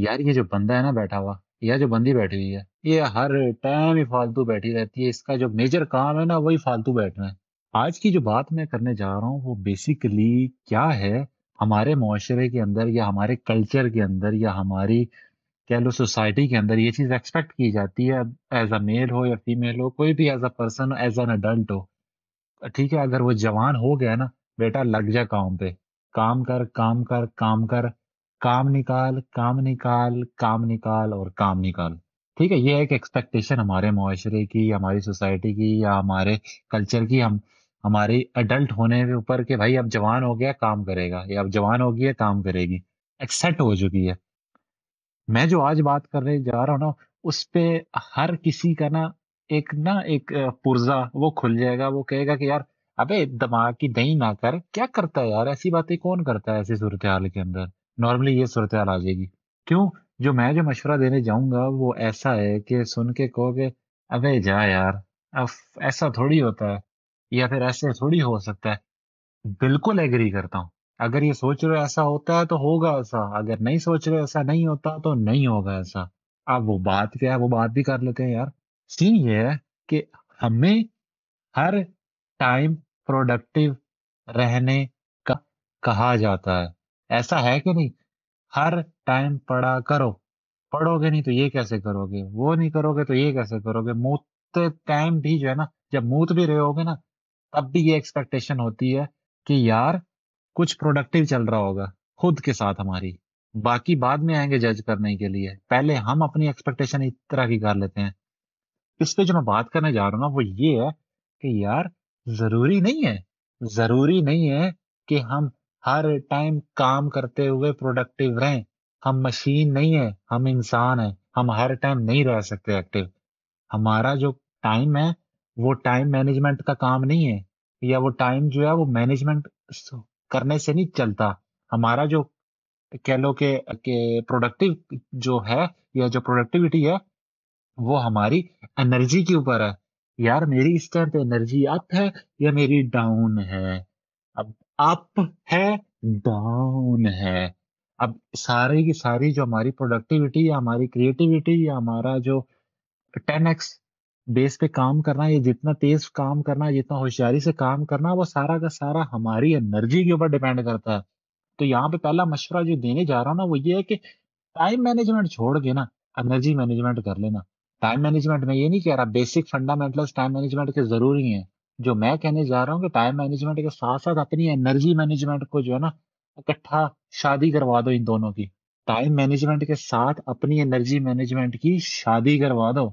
یار یہ جو بندہ ہے نا بیٹھا ہوا، یا جو بندی بیٹھی ہوئی ہے، یہ ہر ٹائم ہی فالتو بیٹھی رہتی ہے۔ اس کا جو میجر کام ہے نا، وہی فالتو بیٹھنا ہے۔ آج کی جو بات میں کرنے جا رہا ہوں، وہ بیسیکلی کیا ہے؟ ہمارے معاشرے کے اندر یا ہمارے کلچر کے اندر یا ہماری کہہ لو سوسائٹی کے اندر یہ چیز ایکسپیکٹ کی جاتی ہے۔ ایز اے میل ہو یا فیمیل ہو، کوئی بھی as a person as an adult ہو۔ ٹھیک ہے، اگر وہ جوان ہو گیا نا، بیٹا لگ جا کام پہ۔ کام کر کام کر کام کر۔ کام نکال کام نکال کام نکال اور کام نکال۔ ٹھیک ہے، یہ ایک ایکسپیکٹیشن ہمارے معاشرے کی، ہماری سوسائٹی کی یا ہمارے کلچر کی۔ ہم، ہماری اڈلٹ ہونے کے اوپر کہ بھائی اب جوان ہو گیا، کام کرے گا۔ یا اب جوان ہو گیا کام کرے گی۔ ایکسیپٹ ہو چکی ہے۔ میں جو آج بات کر رہے، جا رہا ہوں نا، اس پہ ہر کسی کا نا ایک نا ایک پرزا وہ کھل جائے گا۔ وہ کہے گا کہ یار، ابے دماغ کی دہی نہ کر۔ کیا کرتا ہے یار؟ ایسی باتیں کون کرتا ہے ایسی صورتحال کے اندر؟ نارملی یہ صورتحال آ جائے گی۔ کیوں؟ جو میں جو مشورہ دینے جاؤں گا وہ ایسا ہے کہ سن کے کہو کہ ابے جا یار، اب ایسا تھوڑی ہوتا ہے، یا پھر ایسے تھوڑی ہو سکتا ہے۔ بالکل ایگری کرتا ہوں۔ اگر یہ سوچ رہے ایسا ہوتا ہے تو ہوگا ایسا، اگر نہیں سوچ رہے ایسا نہیں ہوتا تو نہیں ہوگا ایسا۔ اب وہ بات کیا ہے؟ وہ بات بھی کر لیتے ہیں یار۔ سین یہ ہے کہ ہمیں ہر ٹائم پروڈکٹیو رہنے کا کہا جاتا ہے۔ ایسا ہے کہ نہیں؟ ہر ٹائم پڑھا کرو۔ پڑھو گے نہیں تو یہ کیسے کرو گے؟ وہ نہیں کرو گے تو یہ کیسے کرو گے؟ موت ٹائم بھی جو ہے نا، جب موت بھی رہے ہوگے نا، تب بھی یہ ایکسپیکٹیشن ہوتی ہے کہ یار کچھ پروڈکٹیو چل رہا ہوگا، خود کے ساتھ ہماری۔ باقی بعد میں آئیں گے جج کرنے کے لیے۔ پہلے ہم اپنی ایکسپیکٹیشن اس طرح کی کر لیتے ہیں۔ اس پہ جو میں بات کرنے جا رہا ہوں نا، وہ یہ ہے کہ یار ضروری نہیں ہے، ضروری نہیں ہے کہ ہم ہر ٹائم کام کرتے ہوئے پروڈکٹیو رہیں۔ ہم مشین نہیں ہے ہم انسان ہیں۔ ہم ہر ٹائم نہیں رہ سکتے ایکٹیو ہمارا جو ٹائم ہے، وہ ٹائم مینجمنٹ کا کام نہیں ہے، یا وہ ٹائم جو ہے، وہ مینجمنٹ کرنے سے نہیں چلتا۔ ہمارا جو کہہ لو کہ پروڈکٹیو جو ہے، یا جو پروڈکٹیوٹی ہے، وہ ہماری انرجی کے اوپر ہے۔ یار میری اس ٹائم پہ انرجی اپ ہے یا میری ڈاؤن ہے؟ اب اپ ہے، ڈاؤن ہے۔ اب ساری کی ساری جو ہماری پروڈکٹیوٹی یا ہماری کریٹیوٹی یا ہمارا جو ٹین ایکس بیس پہ کام کرنا، یا جتنا تیز کام کرنا، جتنا ہوشیاری سے کام کرنا، وہ سارا کا سارا ہماری انرجی کے اوپر ڈیپینڈ کرتا ہے۔ تو یہاں پہ پہلا مشورہ جو دینے جا رہا ہوں نا، وہ یہ ہے کہ ٹائم مینجمنٹ چھوڑ کے نا انرجی مینجمنٹ کر لینا۔ ٹائم مینجمنٹ میں یہ نہیں کہہ رہا بیسک فنڈامنٹل ٹائم مینجمنٹ کے ضروری ہیں۔ جو میں کہنے جا رہا ہوں کہ ٹائم مینجمنٹ کے ساتھ ساتھ اپنی انرجی مینجمنٹ کو جو ہے نا اکٹھا شادی کروا دو ان دونوں کی۔ ٹائم مینجمنٹ کے ساتھ اپنی انرجی مینجمنٹ کی شادی کروا دو۔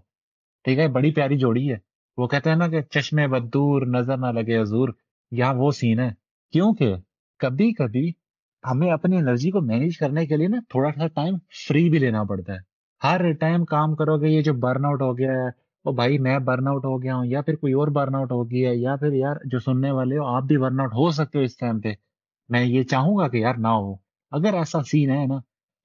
ٹھیک ہے، بڑی پیاری جوڑی ہے۔ وہ کہتے ہیں نا کہ چشمے بدور نظر نہ لگے حضور۔ یہاں وہ سین ہے۔ کیونکہ کبھی کبھی ہمیں اپنی انرجی کو مینیج کرنے کے لیے نا تھوڑا سا ٹائم فری بھی لینا پڑتا ہے۔ ہر ٹائم کام کرو گے، یہ جو برن آؤٹ ہو گیا ہے وہ بھائی میں برن آؤٹ ہو گیا ہوں، یا پھر کوئی اور برن آؤٹ ہو گیا ہے، یا پھر یار جو سننے والے ہو، آپ بھی برن آؤٹ ہو سکتے ہو اس ٹائم پہ۔ میں یہ چاہوں گا کہ یار نہ ہو۔ اگر ایسا سین ہے نا،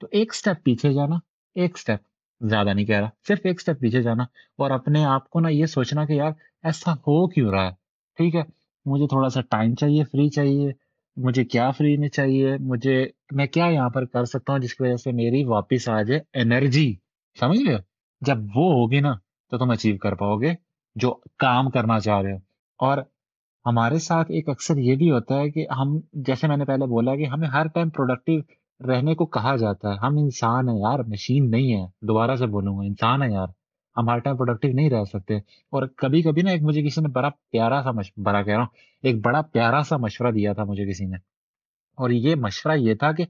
تو ایک اسٹیپ پیچھے جانا، ایک اسٹیپ زیادہ نہیں کہہ رہا، صرف ایک اسٹیپ پیچھے جانا۔ اور اپنے آپ کو نا یہ سوچنا کہ یار ایسا ہو کیوں رہا ہے؟ ٹھیک ہے، مجھے تھوڑا سا ٹائم چاہیے فری چاہیے، مجھے کیا فری میں چاہیے، مجھے، میں کیا یہاں پر کر سکتا ہوں جس کی وجہ سے میری واپس آ جائے انرجی سمجھ گئے جب وہ ہوگی نا تو تم اچیو کر پاؤ گے جو کام کرنا چاہ رہے ہو۔ اور ہمارے ساتھ ایک اکثر یہ بھی ہوتا ہے کہ ہم، جیسے میں نے پہلے بولا کہ ہمیں ہر ٹائم پروڈکٹیو رہنے کو کہا جاتا ہے۔ ہم انسان ہیں یار مشین نہیں ہے۔ دوبارہ سے بولوں گا، انسان ہے یار۔ ہم ہر ٹائم پروڈکٹیو نہیں رہ سکتے۔ اور کبھی کبھی نا ایک مجھے کسی نے بڑا پیارا سا مش... بڑا کہہ رہا ہوں، ایک بڑا پیارا سا مشورہ دیا تھا مجھے کسی نے۔ اور یہ مشورہ یہ تھا کہ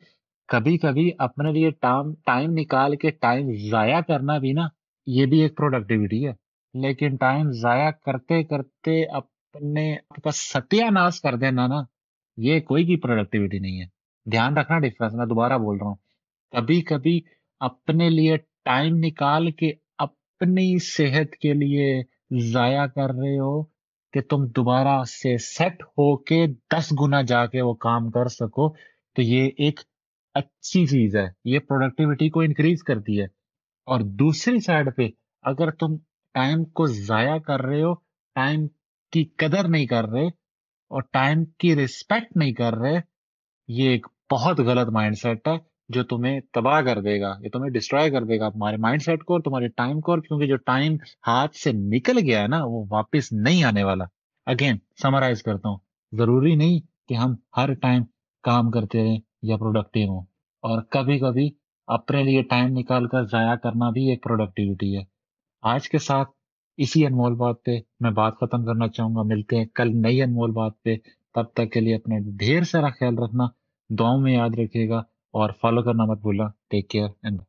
کبھی کبھی اپنے لیے ٹائم ٹائم نکال کے ٹائم ضائع کرنا بھی نا یہ بھی ایک پروڈکٹیوٹی ہے۔ لیکن ٹائم ضائع کرتے کرتے اپنے کا ستیہ ناش کر دینا نا، یہ کوئی کی پروڈکٹیوٹی نہیں ہے۔ دھیان رکھنا ڈفرنس میں دوبارہ بول رہا ہوں۔ کبھی کبھی اپنے لیے ٹائم نکال کے اپنی صحت کے لیے ضائع کر رہے ہو کہ تم دوبارہ سے سیٹ ہو کے دس گنا جا کے وہ کام کر سکو، تو یہ ایک اچھی چیز ہے۔ یہ پروڈکٹیوٹی کو انکریز کرتی ہے۔ اور دوسری سائڈ پہ اگر تم ٹائم کو ضائع کر رہے ہو ٹائم کی قدر نہیں کر رہے اور ٹائم کی ریسپیکٹ نہیں کر رہے، یہ ایک بہت غلط مائنڈ سیٹ ہے جو تمہیں تباہ کر دے گا، یہ تمہیں ڈسٹرائے کر دے گا تمہارے مائنڈ سیٹ کو اور تمہارے ٹائم کو اور کیونکہ جو ٹائم ہاتھ سے نکل گیا ہے نا، وہ واپس نہیں آنے والا۔ اگین سمرائز کرتا ہوں، ضروری نہیں کہ ہم ہر ٹائم کام کرتے رہیں یا پروڈکٹیو ہوں۔ اور کبھی کبھی اپنے لیے ٹائم نکال کر ضائع کرنا بھی ایک پروڈکٹیوٹی ہے۔ آج کے ساتھ اسی انمول بات پہ میں بات ختم کرنا چاہوں گا۔ ملتے ہیں کل نئی انمول بات پہ۔ تب تک کے لیے اپنے ڈھیر سارا خیال رکھنا۔ دعاؤں میں یاد رکھیے گا اور فالو کرنا مت بھولا۔ Take care and